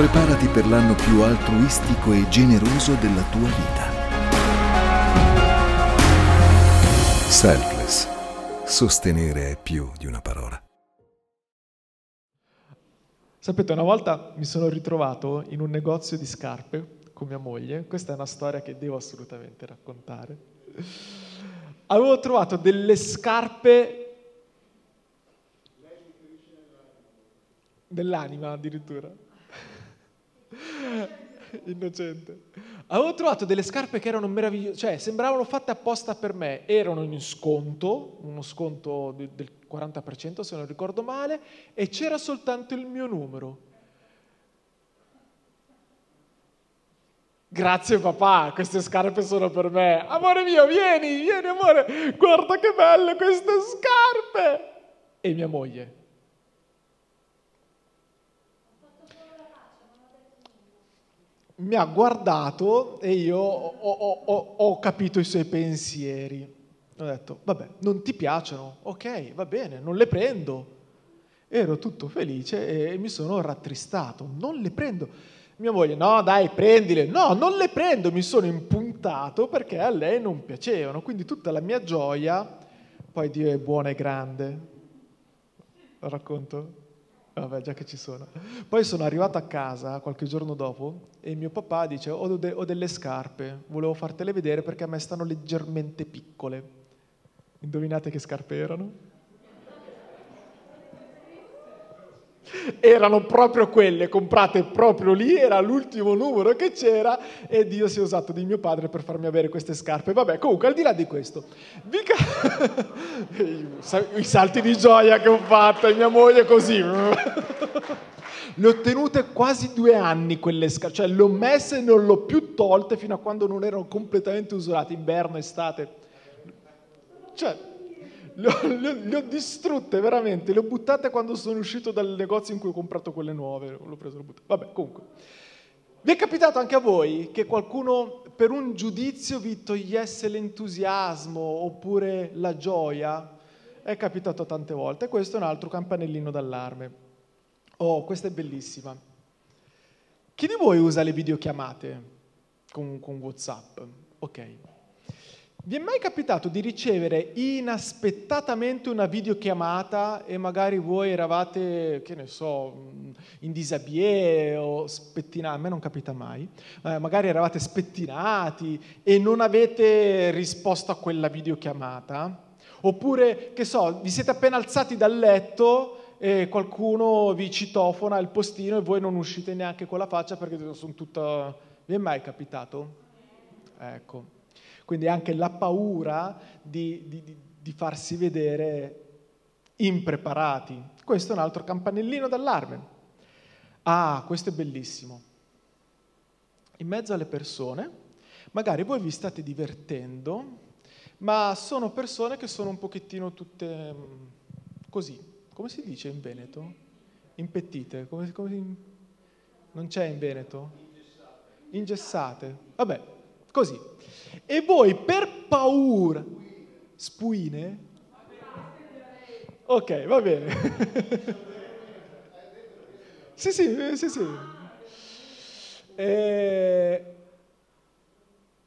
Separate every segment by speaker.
Speaker 1: Preparati per l'anno più altruistico e generoso della tua vita. Selfless. Sostenere è più di una parola.
Speaker 2: Sapete, una volta mi sono ritrovato in un negozio di scarpe con mia moglie. Questa è una storia che devo assolutamente raccontare. Avevo trovato delle scarpe dell'anima addirittura. Innocente. Avevo trovato delle scarpe che erano meravigliose, cioè sembravano fatte apposta per me, erano in sconto, uno sconto del 40% se non ricordo male, e c'era soltanto il mio numero. Grazie papà, queste scarpe sono per me. Amore mio, vieni, vieni amore, guarda che belle queste scarpe. E mia moglie. Mi ha guardato e io ho, ho, ho, ho capito i suoi pensieri. Ho detto, vabbè, non ti piacciono? Ok, va bene, non le prendo. Ero tutto felice e mi sono rattristato. Non le prendo mia moglie, no dai, prendile. No, non le prendo, mi sono impuntato perché a lei non piacevano. Quindi tutta la mia gioia, poi Dio è buono e grande. Lo racconto? Vabbè, già che ci sono. Poi sono arrivato a casa qualche giorno dopo e mio papà dice, ho, de- ho delle scarpe, volevo fartele vedere perché a me stanno leggermente piccole. Indovinate che scarpe erano? Erano proprio quelle comprate proprio lì, era l'ultimo numero che c'era e Dio si è usato di mio padre per farmi avere queste scarpe. Vabbè, comunque al di là di questo, i salti di gioia che ho fatto e mia moglie così. le ho tenute quasi due anni quelle scarpe, cioè le ho messe e non le ho più tolte fino a quando non erano completamente usurate, inverno, estate. Cioè, le ho, le, ho, distrutte veramente, le ho buttate quando sono uscito dal negozio in cui ho comprato quelle nuove, l'ho preso l'ho buttato. Vabbè, comunque. Vi è capitato anche a voi che qualcuno per un giudizio vi togliesse l'entusiasmo oppure la gioia? È capitato tante volte. Questo è un altro campanellino d'allarme. Oh, questa è bellissima. Chi di voi usa le videochiamate con, con WhatsApp? Ok. Vi è mai capitato di ricevere inaspettatamente una videochiamata e magari voi eravate, che ne so, in disabie o spettinati, a me non capita mai, eh, magari eravate spettinati e non avete risposto a quella videochiamata? Oppure, che so, vi siete appena alzati dal letto e qualcuno vi citofona il postino e voi non uscite neanche con la faccia perché sono tutta... Vi è mai capitato? Ecco. Quindi anche la paura di, di, di farsi vedere impreparati. Questo è un altro campanellino d'allarme. Ah, questo è bellissimo. In mezzo alle persone, magari voi vi state divertendo, ma sono persone che sono un pochettino tutte mm, così, come si dice in Veneto? Impettite, come, come, non c'è in Veneto? Ingessate. Ingessate. Vabbè, così. E voi per paura... Spuine? Ok, va bene. sì, sì, sì, sì. E...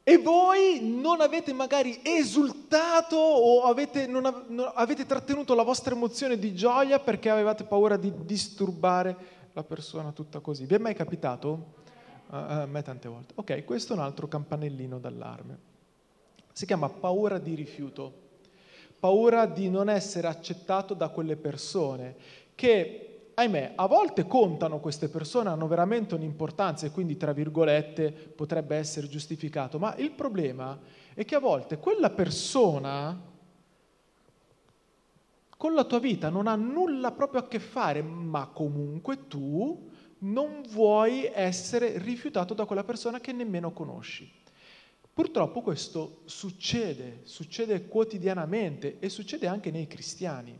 Speaker 2: e voi non avete magari esultato o avete, non av- non avete trattenuto la vostra emozione di gioia perché avevate paura di disturbare la persona tutta così. Vi è mai capitato? A me tante volte. Ok, questo è un altro campanellino d'allarme. Si chiama paura di rifiuto, paura di non essere accettato da quelle persone che, ahimè, a volte contano queste persone, hanno veramente un'importanza e quindi, tra virgolette, potrebbe essere giustificato, ma il problema è che a volte quella persona con la tua vita non ha nulla proprio a che fare, ma comunque tu non vuoi essere rifiutato da quella persona che nemmeno conosci. Purtroppo questo succede, succede quotidianamente e succede anche nei cristiani.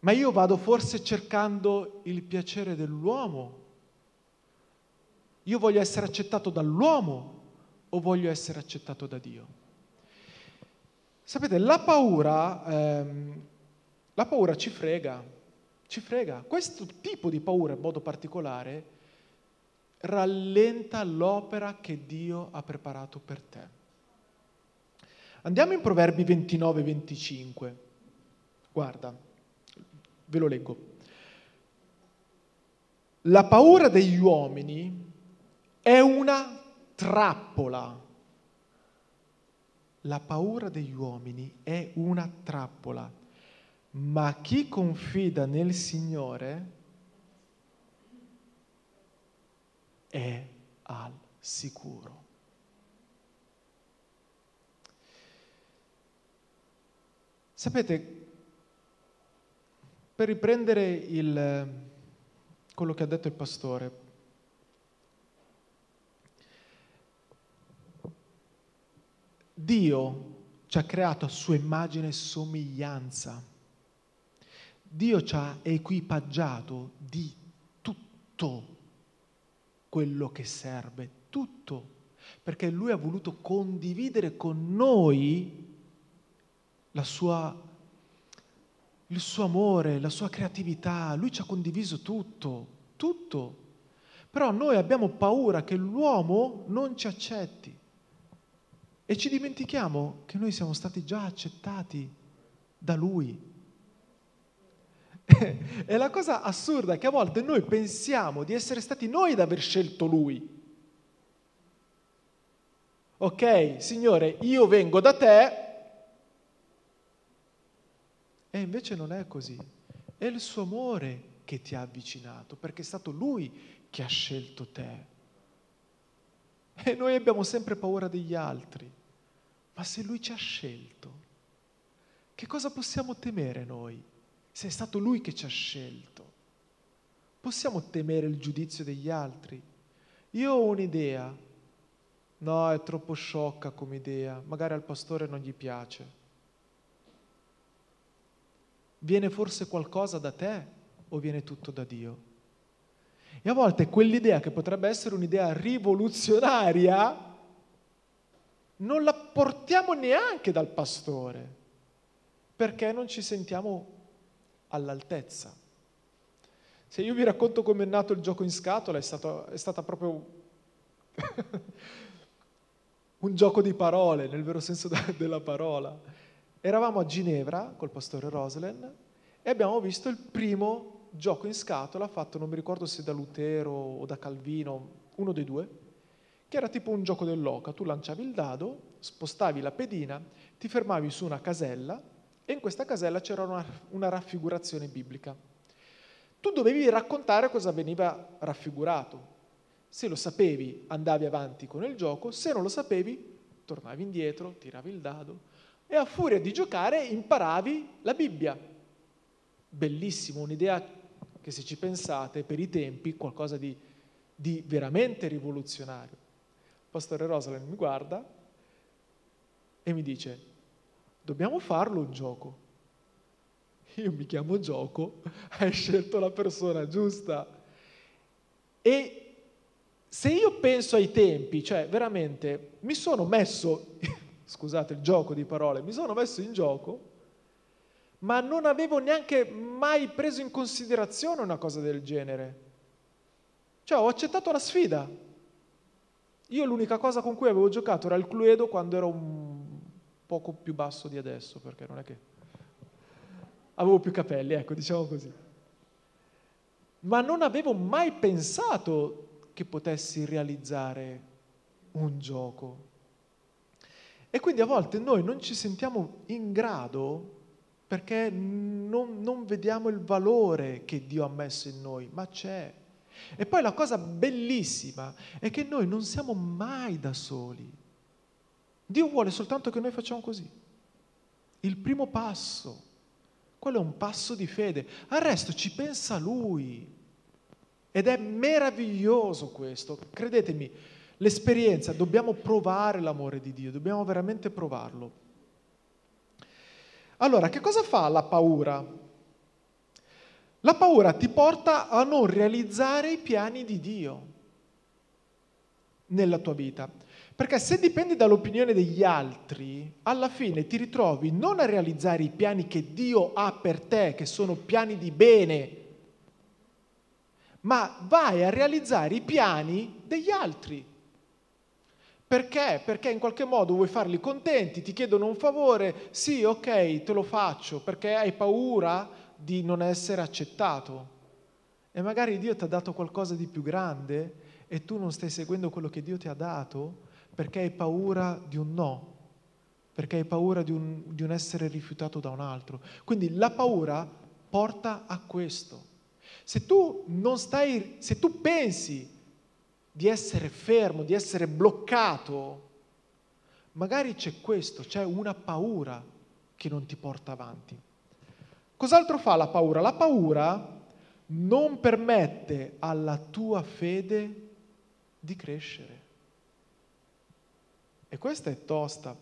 Speaker 2: Ma io vado forse cercando il piacere dell'uomo? Io voglio essere accettato dall'uomo o voglio essere accettato da Dio? Sapete, la paura, ehm, la paura ci frega, Ci frega. Questo tipo di paura in modo particolare rallenta l'opera che Dio ha preparato per te. Andiamo in Proverbi 29-25. Guarda, ve lo leggo. La paura degli uomini è una trappola. La paura degli uomini è una trappola, ma chi confida nel Signore è al sicuro. Sapete, per riprendere il, quello che ha detto il pastore, Dio ci ha creato a sua immagine e somiglianza. Dio ci ha equipaggiato di tutto quello che serve, tutto, perché Lui ha voluto condividere con noi sua, il suo amore, la sua creatività, Lui ci ha condiviso tutto, tutto. Però noi abbiamo paura che l'uomo non ci accetti e ci dimentichiamo che noi siamo stati già accettati da Lui. È la cosa assurda che a volte noi pensiamo di essere stati noi ad aver scelto Lui. Ok, Signore, io vengo da te e invece non è così. È il suo amore che ti ha avvicinato, perché è stato Lui che ha scelto te. E noi abbiamo sempre paura degli altri. Ma se Lui ci ha scelto, che cosa possiamo temere noi? Se è stato Lui che ci ha scelto. Possiamo temere il giudizio degli altri? Io ho un'idea, no, è troppo sciocca come idea, magari al pastore non gli piace. Viene forse qualcosa da te o viene tutto da Dio? E a volte quell'idea che potrebbe essere un'idea rivoluzionaria, non la portiamo neanche dal pastore, perché non ci sentiamo all'altezza. Se io vi racconto come è nato il gioco in scatola, è, stato, è stata proprio un gioco di parole, nel vero senso della parola. Eravamo a Ginevra col pastore Rosalen e abbiamo visto il primo gioco in scatola fatto, non mi ricordo se da Lutero o da Calvino, uno dei due, che era tipo un gioco dell'oca. Tu lanciavi il dado, spostavi la pedina, ti fermavi su una casella e in questa casella c'era una, una raffigurazione biblica. Tu dovevi raccontare cosa veniva raffigurato. Se lo sapevi andavi avanti con il gioco, se non lo sapevi tornavi indietro, tiravi il dado e a furia di giocare imparavi la Bibbia. Bellissimo, un'idea che se ci pensate per i tempi qualcosa di, di veramente rivoluzionario. Pastore Rosalind mi guarda e mi dice, Dobbiamo farlo un gioco. Io mi chiamo gioco, hai scelto la persona giusta. E se io penso ai tempi, cioè veramente mi sono messo, scusate il gioco di parole, mi sono messo in gioco, ma non avevo neanche mai preso in considerazione una cosa del genere. Cioè ho accettato la sfida. Io l'unica cosa con cui avevo giocato era il Cluedo quando ero un poco più basso di adesso, perché non è che avevo più capelli, ecco, diciamo così. Ma non avevo mai pensato che potessi realizzare un gioco. E quindi a volte noi non ci sentiamo in grado perché non, non vediamo il valore che Dio ha messo in noi, ma c'è. E poi la cosa bellissima è che noi non siamo mai da soli. Dio vuole soltanto che noi facciamo così. Il primo passo, quello è un passo di fede. Al resto ci pensa Lui. Ed è meraviglioso questo. Credetemi, l'esperienza, dobbiamo provare l'amore di Dio, dobbiamo veramente provarlo. Allora, che cosa fa la paura? La paura ti porta a non realizzare i piani di Dio nella tua vita. Perché se dipendi dall'opinione degli altri, alla fine ti ritrovi non a realizzare i piani che Dio ha per te, che sono piani di bene, ma vai a realizzare i piani degli altri. Perché? Perché in qualche modo vuoi farli contenti, ti chiedono un favore, sì, ok, te lo faccio, perché hai paura di non essere accettato. E magari Dio ti ha dato qualcosa di più grande e tu non stai seguendo quello che Dio ti ha dato perché hai paura di un no, perché hai paura di un, di un essere rifiutato da un altro. Quindi la paura porta a questo. Se tu stai, se tu pensi di essere fermo, di essere bloccato, magari c'è questo, c'è una paura che non ti porta avanti. Cos'altro fa la paura? La paura non permette alla tua fede di crescere. E questa è tosta,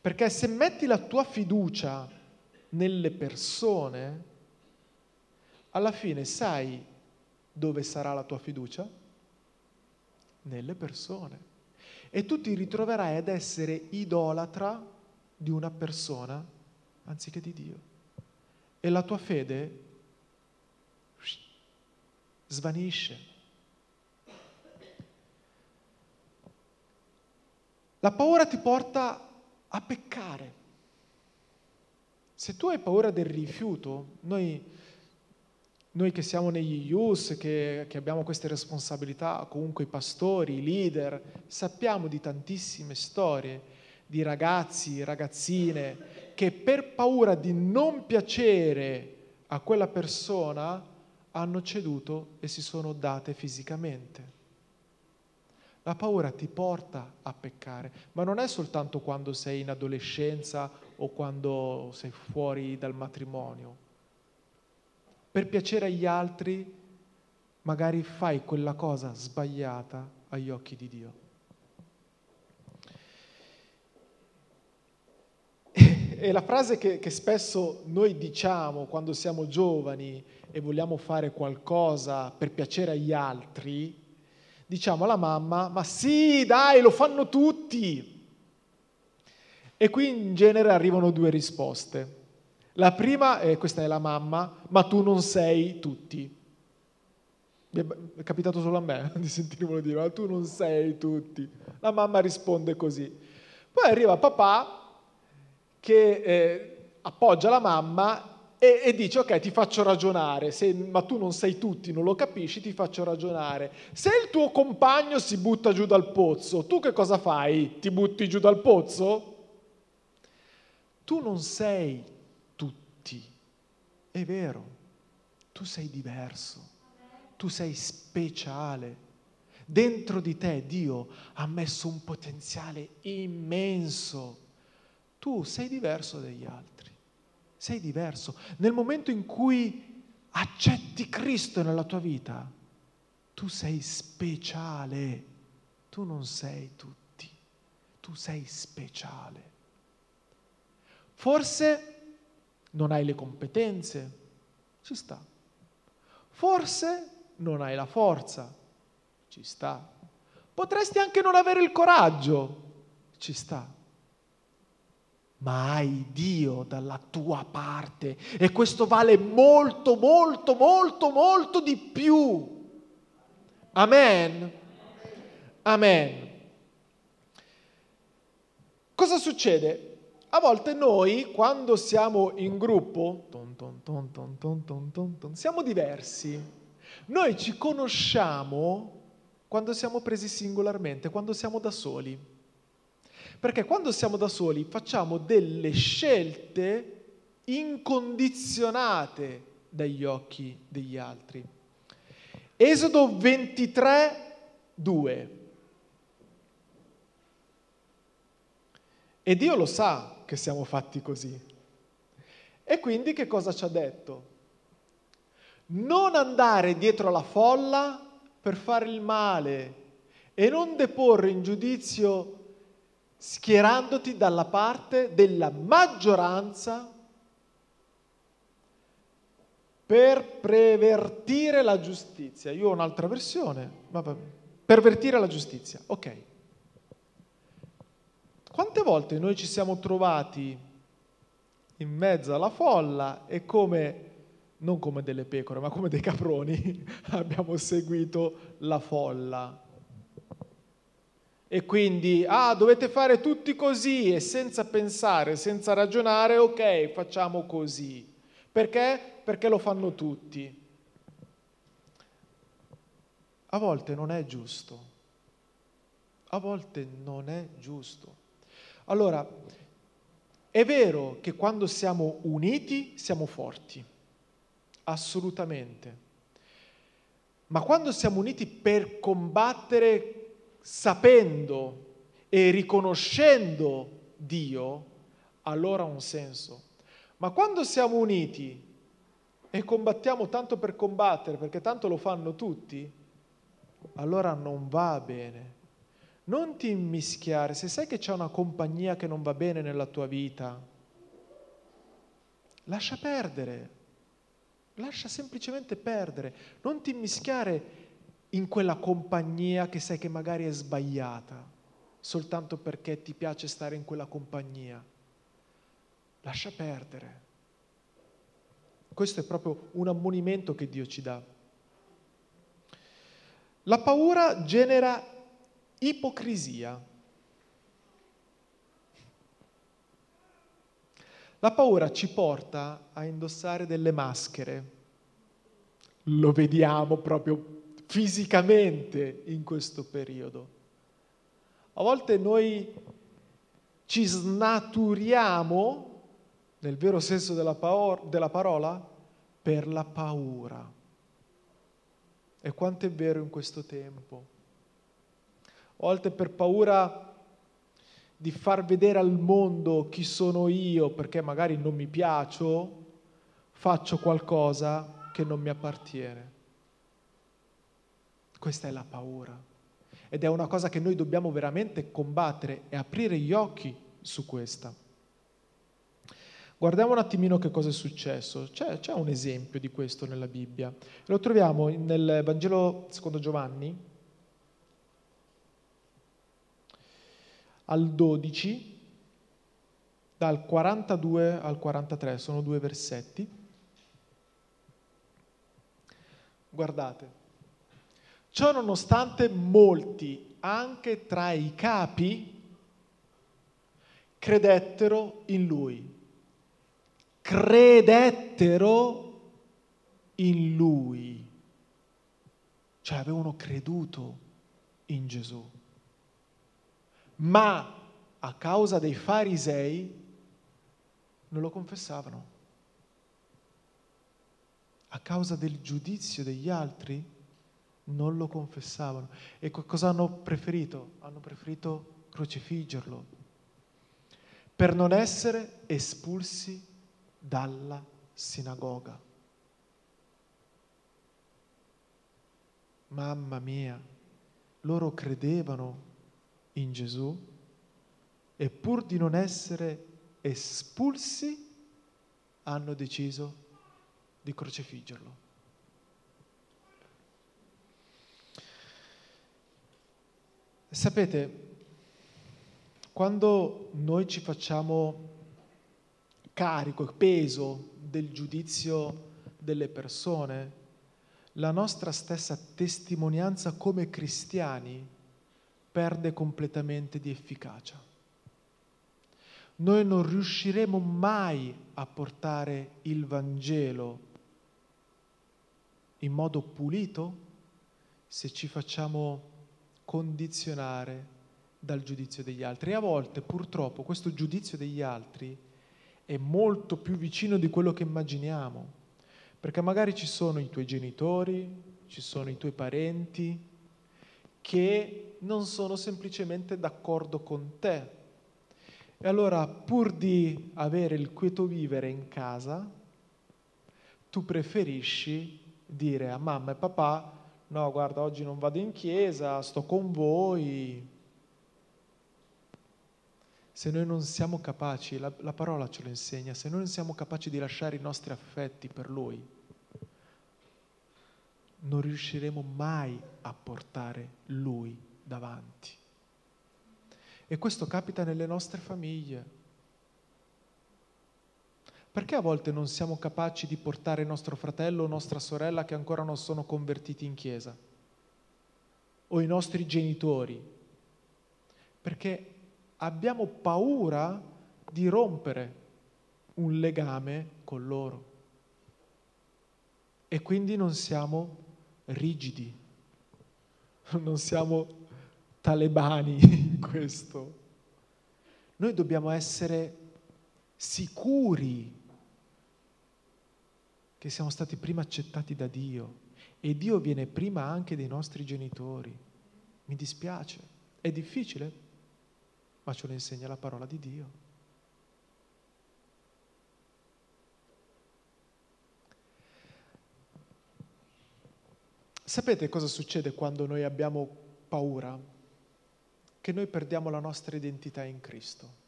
Speaker 2: perché se metti la tua fiducia nelle persone, alla fine sai dove sarà la tua fiducia? Nelle persone. E tu ti ritroverai ad essere idolatra di una persona anziché di Dio. E la tua fede svanisce. La paura ti porta a peccare. Se tu hai paura del rifiuto, noi, noi che siamo negli IUS, che, che abbiamo queste responsabilità, comunque i pastori, i leader, sappiamo di tantissime storie di ragazzi, ragazzine, che per paura di non piacere a quella persona hanno ceduto e si sono date fisicamente. La paura ti porta a peccare, ma non è soltanto quando sei in adolescenza o quando sei fuori dal matrimonio. Per piacere agli altri magari fai quella cosa sbagliata agli occhi di Dio. E la frase che, che, spesso noi diciamo quando siamo giovani e vogliamo fare qualcosa per piacere agli altri diciamo alla mamma, ma sì, dai, lo fanno tutti. E qui in genere arrivano due risposte. La prima, e questa è la mamma, ma tu non sei tutti. È capitato solo a me di sentirmelo dire, ma tu non sei tutti. La mamma risponde così. Poi arriva papà che eh, appoggia la mamma e, e dice ok ti faccio ragionare, se, ma tu non sei tutti, non lo capisci, ti faccio ragionare. Se il tuo compagno si butta giù dal pozzo, tu che cosa fai? Ti butti giù dal pozzo? Tu non sei tutti, è vero, tu sei diverso, tu sei speciale. Dentro di te Dio ha messo un potenziale immenso. Tu sei diverso dagli altri sei diverso. Nel momento in cui accetti Cristo nella tua vita, tu sei speciale, tu non sei tutti, tu sei speciale. Forse non hai le competenze, ci sta. Forse non hai la forza, ci sta. Potresti anche non avere il coraggio, ci sta ma hai Dio dalla tua parte e questo vale molto, molto, molto, molto di più. Amen. Amen. Cosa succede? A volte noi, quando siamo in gruppo, ton ton ton siamo diversi. Noi ci conosciamo quando siamo presi singolarmente, quando siamo da soli. Perché quando siamo da soli facciamo delle scelte incondizionate dagli occhi degli altri. Esodo 23, 2. E Dio lo sa che siamo fatti così. E quindi che cosa ci ha detto? Non andare dietro alla folla per fare il male e non deporre in giudizio schierandoti dalla parte della maggioranza per pervertire la giustizia. Io ho un'altra versione, ma pervertire la giustizia, ok. quante volte noi ci siamo trovati in mezzo alla folla e come, non come delle pecore, ma come dei caproni, abbiamo seguito la folla. E quindi, ah, dovete fare tutti così e senza pensare, senza ragionare, ok, facciamo così. Perché? Perché lo fanno tutti. A volte non è giusto. A volte non è giusto. Allora, è vero che quando siamo uniti siamo forti, assolutamente. Ma quando siamo uniti per combattere sapendo e riconoscendo Dio, allora ha un senso. Ma quando siamo uniti e combattiamo tanto per combattere, perché tanto lo fanno tutti, allora non va bene. Non ti immischiare, se sai che c'è una compagnia che non va bene nella tua vita, lascia perdere, lascia semplicemente perdere, non ti immischiare in quella compagnia che sai che magari è sbagliata, soltanto perché ti piace stare in quella compagnia. Lascia perdere. Questo è proprio un ammonimento che Dio ci dà. La paura genera ipocrisia. La paura ci porta a indossare delle maschere. Lo vediamo proprio fisicamente in questo periodo. A volte noi ci snaturiamo, nel vero senso della, paor- della parola, per la paura. E quanto è vero in questo tempo. A volte per paura di far vedere al mondo chi sono io, perché magari non mi piaccio, faccio qualcosa che non mi appartiene. Questa è la paura. Ed è una cosa che noi dobbiamo veramente combattere e aprire gli occhi su questa. Guardiamo un attimino che cosa è successo. C'è, c'è un esempio di questo nella Bibbia. Lo troviamo nel Vangelo secondo Giovanni, al 12, dal 42 al 43, sono due versetti. Guardate. Ciò nonostante molti, anche tra i capi, credettero in lui. Credettero in lui. Cioè avevano creduto in Gesù. Ma a causa dei farisei non lo confessavano. A causa del giudizio degli altri non lo confessavano. E cosa hanno preferito? Hanno preferito crocifiggerlo per non essere espulsi dalla sinagoga. Mamma mia, loro credevano in Gesù e pur di non essere espulsi hanno deciso di crocifiggerlo. Sapete, quando noi ci facciamo carico e peso del giudizio delle persone, la nostra stessa testimonianza come cristiani perde completamente di efficacia. Noi non riusciremo mai a portare il Vangelo in modo pulito se ci facciamo condizionare dal giudizio degli altri. E a volte purtroppo questo giudizio degli altri è molto più vicino di quello che immaginiamo, perché magari ci sono i tuoi genitori, ci sono i tuoi parenti che non sono semplicemente d'accordo con te. E allora pur di avere il quieto vivere in casa, tu preferisci dire a mamma e papà no guarda oggi non vado in chiesa, sto con voi. Se noi non siamo capaci, la, la parola ce lo insegna, se noi non siamo capaci di lasciare i nostri affetti per Lui, non riusciremo mai a portare Lui davanti. E questo capita nelle nostre famiglie. Perché a volte non siamo capaci di portare nostro fratello o nostra sorella che ancora non sono convertiti in chiesa? O i nostri genitori? Perché abbiamo paura di rompere un legame con loro. E quindi non siamo rigidi, non siamo talebani in questo. Noi dobbiamo essere sicuri che siamo stati prima accettati da Dio e Dio viene prima anche dei nostri genitori. Mi dispiace, è difficile, ma ce lo insegna la parola di Dio. Sapete cosa succede quando noi abbiamo paura? Che noi perdiamo la nostra identità in Cristo.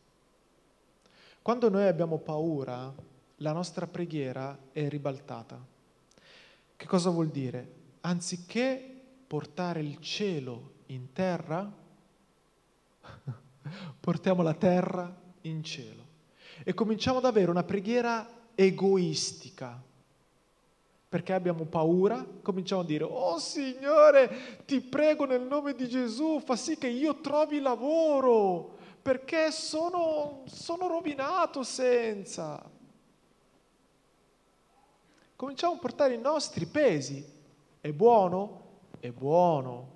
Speaker 2: Quando noi abbiamo paura, la nostra preghiera è ribaltata. Che cosa vuol dire? Anziché portare il cielo in terra, portiamo la terra in cielo e cominciamo ad avere una preghiera egoistica. Perché abbiamo paura, cominciamo a dire, oh Signore, ti prego nel nome di Gesù, fa sì che io trovi lavoro, perché sono, sono rovinato senza. Cominciamo a portare i nostri pesi. È buono? È buono.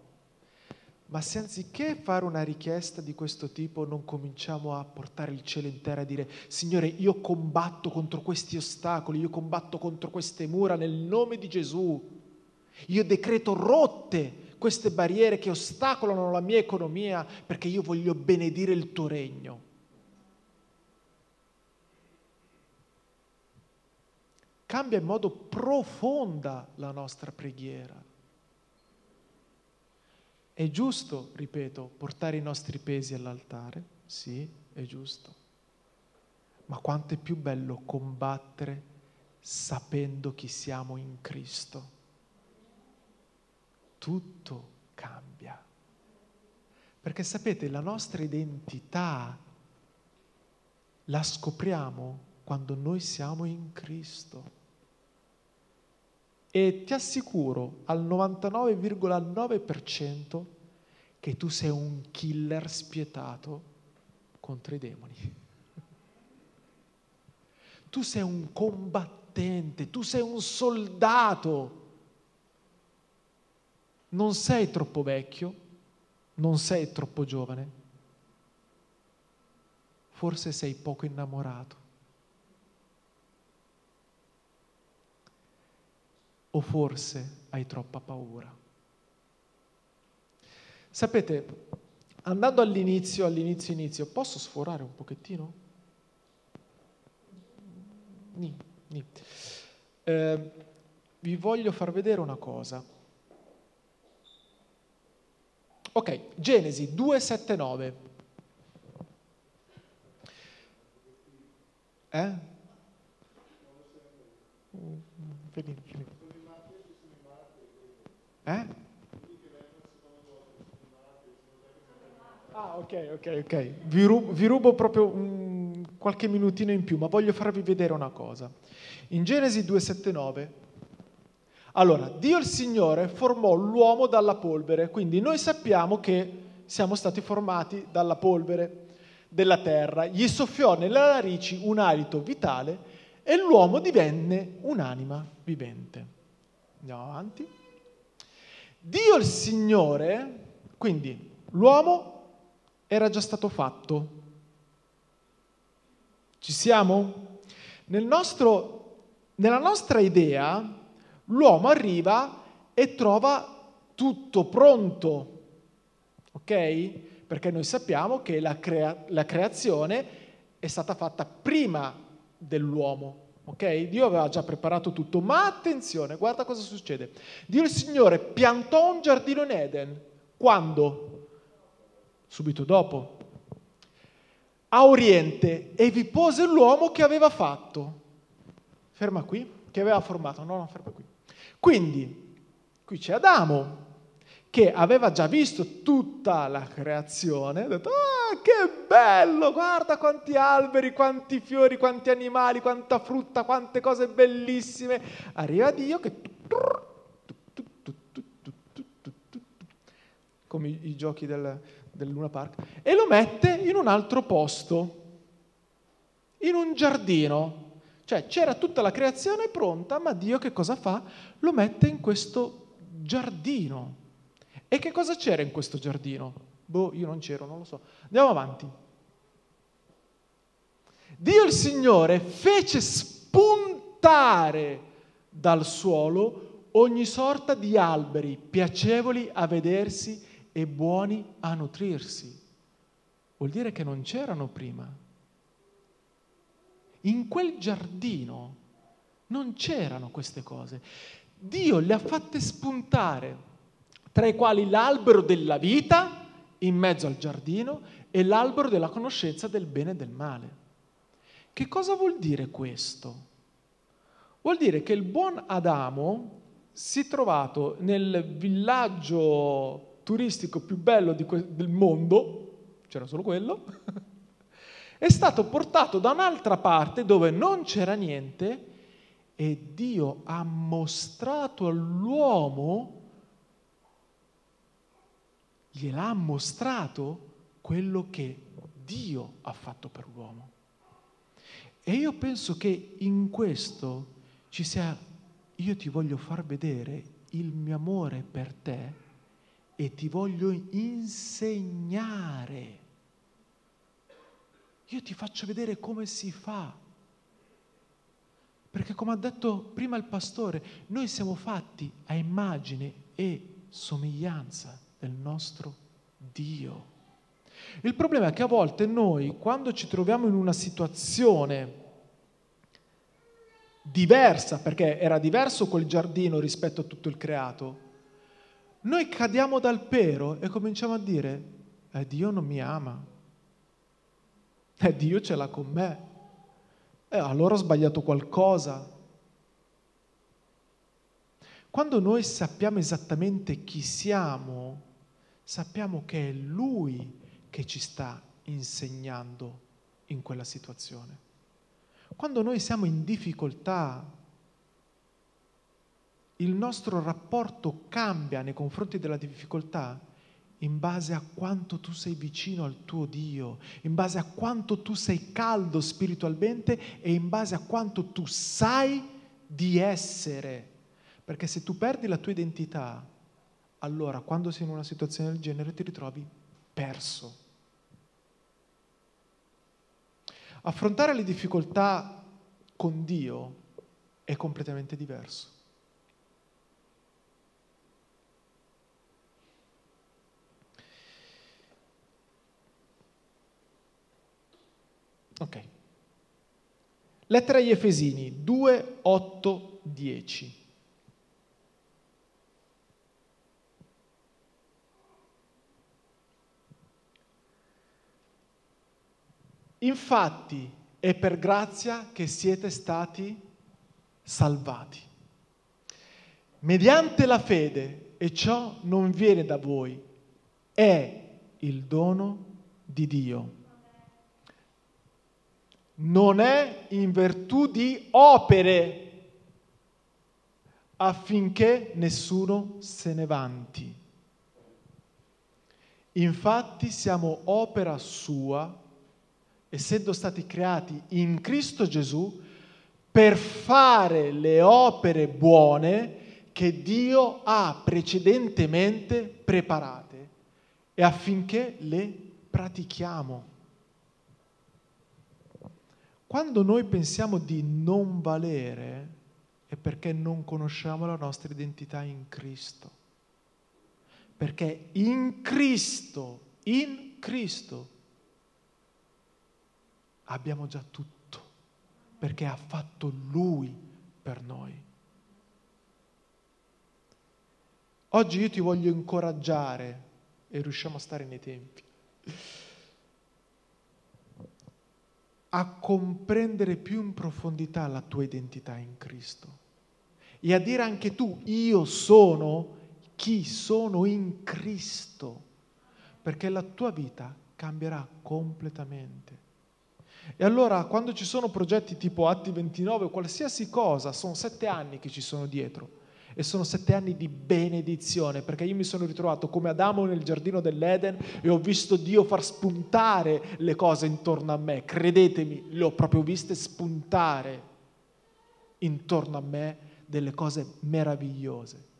Speaker 2: Ma se anziché fare una richiesta di questo tipo non cominciamo a portare il cielo in terra e dire Signore io combatto contro questi ostacoli, io combatto contro queste mura nel nome di Gesù, io decreto rotte queste barriere che ostacolano la mia economia perché io voglio benedire il tuo regno. Cambia in modo profonda la nostra preghiera. È giusto, ripeto, portare i nostri pesi all'altare? Sì, è giusto. Ma quanto è più bello combattere sapendo chi siamo in Cristo. Tutto cambia. Perché sapete, la nostra identità la scopriamo quando noi siamo in Cristo. E ti assicuro al 99,9% che tu sei un killer spietato contro i demoni. Tu sei un combattente, tu sei un soldato. Non sei troppo vecchio, non sei troppo giovane, forse sei poco innamorato o forse hai troppa paura. Sapete, andando all'inizio, all'inizio, inizio, posso sforare un pochettino? Ni, ni. Eh, vi voglio far vedere una cosa. Ok, Genesi 2,7,9. Eh? Finito, finito. Eh? Ah, ok, ok, ok. Vi rubo, vi rubo proprio um, qualche minutino in più, ma voglio farvi vedere una cosa. In Genesi 2,7,9, allora, Dio il Signore formò l'uomo dalla polvere, quindi noi sappiamo che siamo stati formati dalla polvere della terra, gli soffiò nelle narici un alito vitale e l'uomo divenne un'anima vivente. Andiamo avanti. Dio il Signore, quindi l'uomo era già stato fatto. Ci siamo? Nel nostro, nella nostra idea l'uomo arriva e trova tutto pronto, ok? Perché noi sappiamo che la, crea- la creazione è stata fatta prima dell'uomo. Ok? Dio aveva già preparato tutto, ma attenzione, guarda cosa succede. Dio il Signore piantò un giardino in Eden. Quando? Subito dopo. A oriente e vi pose l'uomo che aveva fatto. Ferma qui, che aveva formato. No, no, ferma qui. Quindi, qui c'è Adamo, che aveva già visto tutta la creazione, ha detto, ah, che bello, guarda quanti alberi, quanti fiori, quanti animali, quanta frutta, quante cose bellissime. Arriva Dio che... come i, giochi del, del Luna Park, e lo mette in un altro posto, in un giardino. Cioè c'era tutta la creazione pronta, ma Dio che cosa fa? Lo mette in questo giardino. E che cosa c'era in questo giardino? Boh, io non c'ero, non lo so. Andiamo avanti. Dio il Signore fece spuntare dal suolo ogni sorta di alberi piacevoli a vedersi e buoni a nutrirsi. Vuol dire che non c'erano prima. In quel giardino non c'erano queste cose. Dio le ha fatte spuntare tra i quali l'albero della vita in mezzo al giardino e l'albero della conoscenza del bene e del male. Che cosa vuol dire questo? Vuol dire che il buon Adamo si è trovato nel villaggio turistico più bello que- del mondo, c'era solo quello, è stato portato da un'altra parte dove non c'era niente e Dio ha mostrato all'uomo gliel'ha mostrato quello che Dio ha fatto per l'uomo. E io penso che in questo ci sia, io ti voglio far vedere il mio amore per te e ti voglio insegnare. Io ti faccio vedere come si fa. Perché come ha detto prima il pastore, noi siamo fatti a immagine e somiglianza del nostro Dio. Il problema è che a volte noi, quando ci troviamo in una situazione diversa, perché era diverso quel giardino rispetto a tutto il creato, noi cadiamo dal pero e cominciamo a dire, eh, Dio non mi ama, eh, Dio ce l'ha con me, eh, allora ho sbagliato qualcosa. Quando noi sappiamo esattamente chi siamo, sappiamo che è Lui che ci sta insegnando in quella situazione. Quando noi siamo in difficoltà, il nostro rapporto cambia nei confronti della difficoltà in base a quanto tu sei vicino al tuo Dio, in base a quanto tu sei caldo spiritualmente e in base a quanto tu sai di essere. Perché se tu perdi la tua identità, allora quando sei in una situazione del genere ti ritrovi perso. Affrontare le difficoltà con Dio è completamente diverso. Ok. Lettera agli Efesini 2, 8, 10. Infatti è per grazia che siete stati salvati. Mediante la fede, e ciò non viene da voi, è il dono di Dio. Non è in virtù di opere affinché nessuno se ne vanti. Infatti siamo opera sua essendo stati creati in Cristo Gesù per fare le opere buone che Dio ha precedentemente preparate e affinché le pratichiamo. Quando noi pensiamo di non valere è perché non conosciamo la nostra identità in Cristo. Perché in Cristo, in Cristo, abbiamo già tutto, perché ha fatto Lui per noi. Oggi io ti voglio incoraggiare, e riusciamo a stare nei tempi, a comprendere più in profondità la tua identità in Cristo e a dire anche tu, io sono chi sono in Cristo, perché la tua vita cambierà completamente. E allora quando ci sono progetti tipo Atti 29 o qualsiasi cosa, sono sette anni che ci sono dietro e sono sette anni di benedizione, perché io mi sono ritrovato come Adamo nel giardino dell'Eden e ho visto Dio far spuntare le cose intorno a me. Credetemi, le ho proprio viste spuntare intorno a me delle cose meravigliose.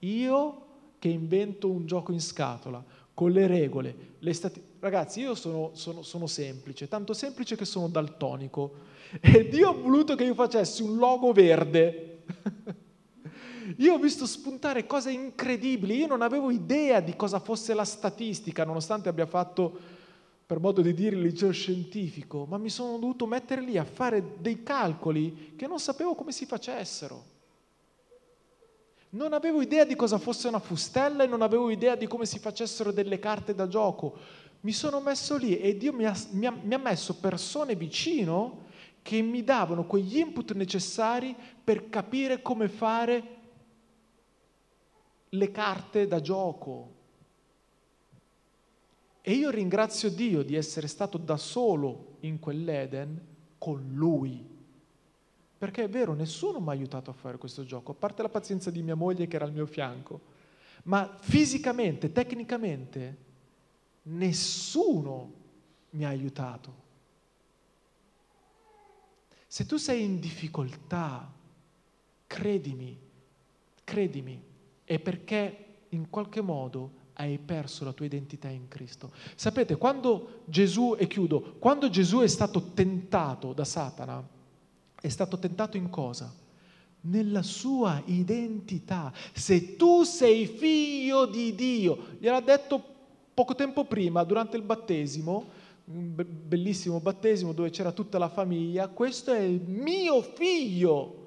Speaker 2: Io che invento un gioco in scatola, con le regole, le stati... Ragazzi, io sono, sono, sono, semplice, tanto semplice che sono daltonico. E Dio ha voluto che io facessi un logo verde. io ho visto spuntare cose incredibili, io non avevo idea di cosa fosse la statistica, nonostante abbia fatto, per modo di dire, il liceo scientifico, ma mi sono dovuto mettere lì a fare dei calcoli che non sapevo come si facessero. Non avevo idea di cosa fosse una fustella e non avevo idea di come si facessero delle carte da gioco. Mi sono messo lì e Dio mi ha, mi ha, mi ha messo persone vicino che mi davano quegli input necessari per capire come fare le carte da gioco. E io ringrazio Dio di essere stato da solo in quell'Eden con Lui. Perché è vero, nessuno mi ha aiutato a fare questo gioco, a parte la pazienza di mia moglie che era al mio fianco. Ma fisicamente, tecnicamente, nessuno mi ha aiutato. Se tu sei in difficoltà, credimi, credimi, è perché in qualche modo hai perso la tua identità in Cristo. Sapete, quando Gesù, e chiudo, quando Gesù è stato tentato da Satana, è stato tentato in cosa? Nella sua identità. Se tu sei figlio di Dio, gliel'ha detto poco tempo prima, durante il battesimo, un bellissimo battesimo dove c'era tutta la famiglia, questo è il mio figlio.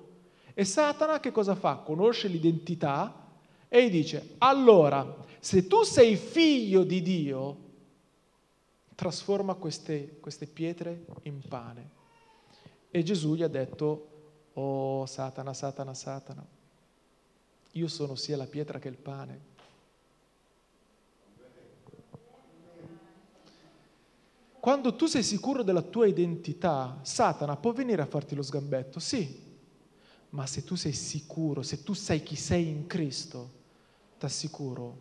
Speaker 2: E Satana che cosa fa? Conosce l'identità e gli dice, allora, se tu sei figlio di Dio, trasforma queste, queste pietre in pane. E Gesù gli ha detto, oh Satana, Satana, Satana, io sono sia la pietra che il pane. Quando tu sei sicuro della tua identità, Satana può venire a farti lo sgambetto, sì, ma se tu sei sicuro, se tu sai chi sei in Cristo, ti assicuro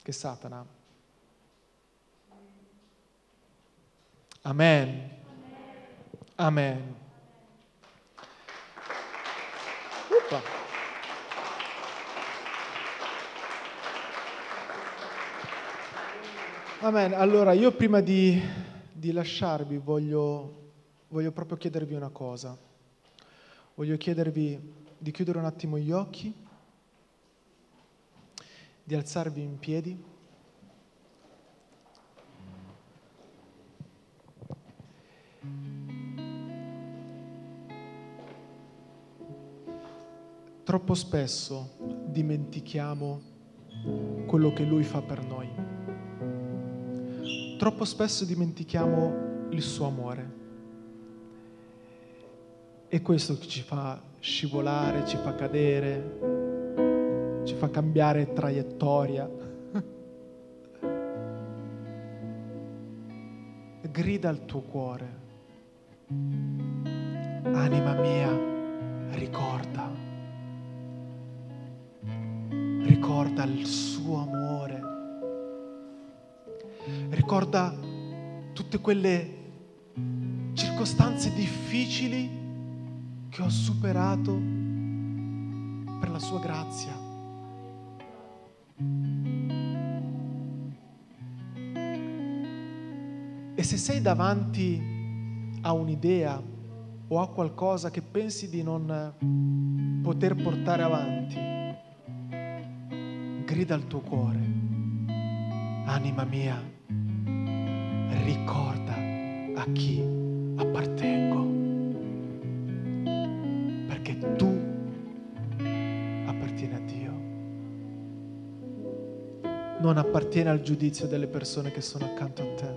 Speaker 2: che Satana... Amen. Amen. Uppa. Amen. Allora, io prima di, di lasciarvi voglio, voglio proprio chiedervi una cosa. Voglio chiedervi di chiudere un attimo gli occhi, di alzarvi in piedi. Troppo spesso dimentichiamo quello che Lui fa per noi. Troppo spesso dimentichiamo il suo amore. E questo ci fa scivolare, ci fa cadere, ci fa cambiare traiettoria. Grida al tuo cuore, anima mia, ricorda ricorda il suo amore, ricorda tutte quelle circostanze difficili che ho superato per la sua grazia. E se sei davanti a un'idea o a qualcosa che pensi di non poter portare avanti, grida al tuo cuore, anima mia, ricorda a chi appartengo, perché tu appartieni a Dio. Non appartiene al giudizio delle persone che sono accanto a te.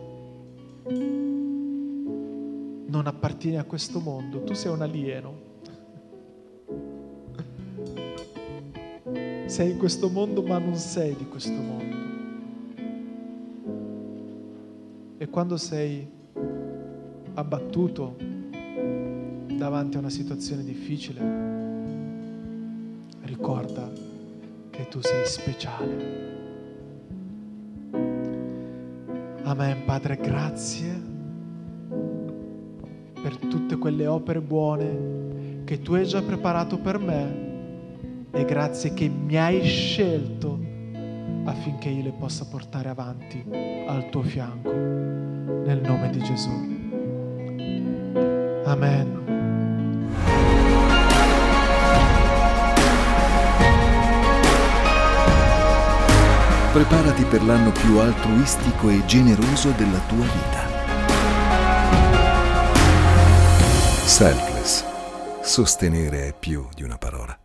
Speaker 2: Non appartieni a questo mondo, tu sei un alieno Sei in questo mondo ma non sei di questo mondo. Quando sei abbattuto davanti a una situazione difficile, ricorda che tu sei speciale. Amen, Padre, grazie per tutte quelle opere buone che tu hai già preparato per me e grazie che mi hai scelto affinché io le possa portare avanti al tuo fianco, nel nome di Gesù. Amen.
Speaker 1: Preparati per l'anno più altruistico e generoso della tua vita. Selfless. Sostenere è più di una parola.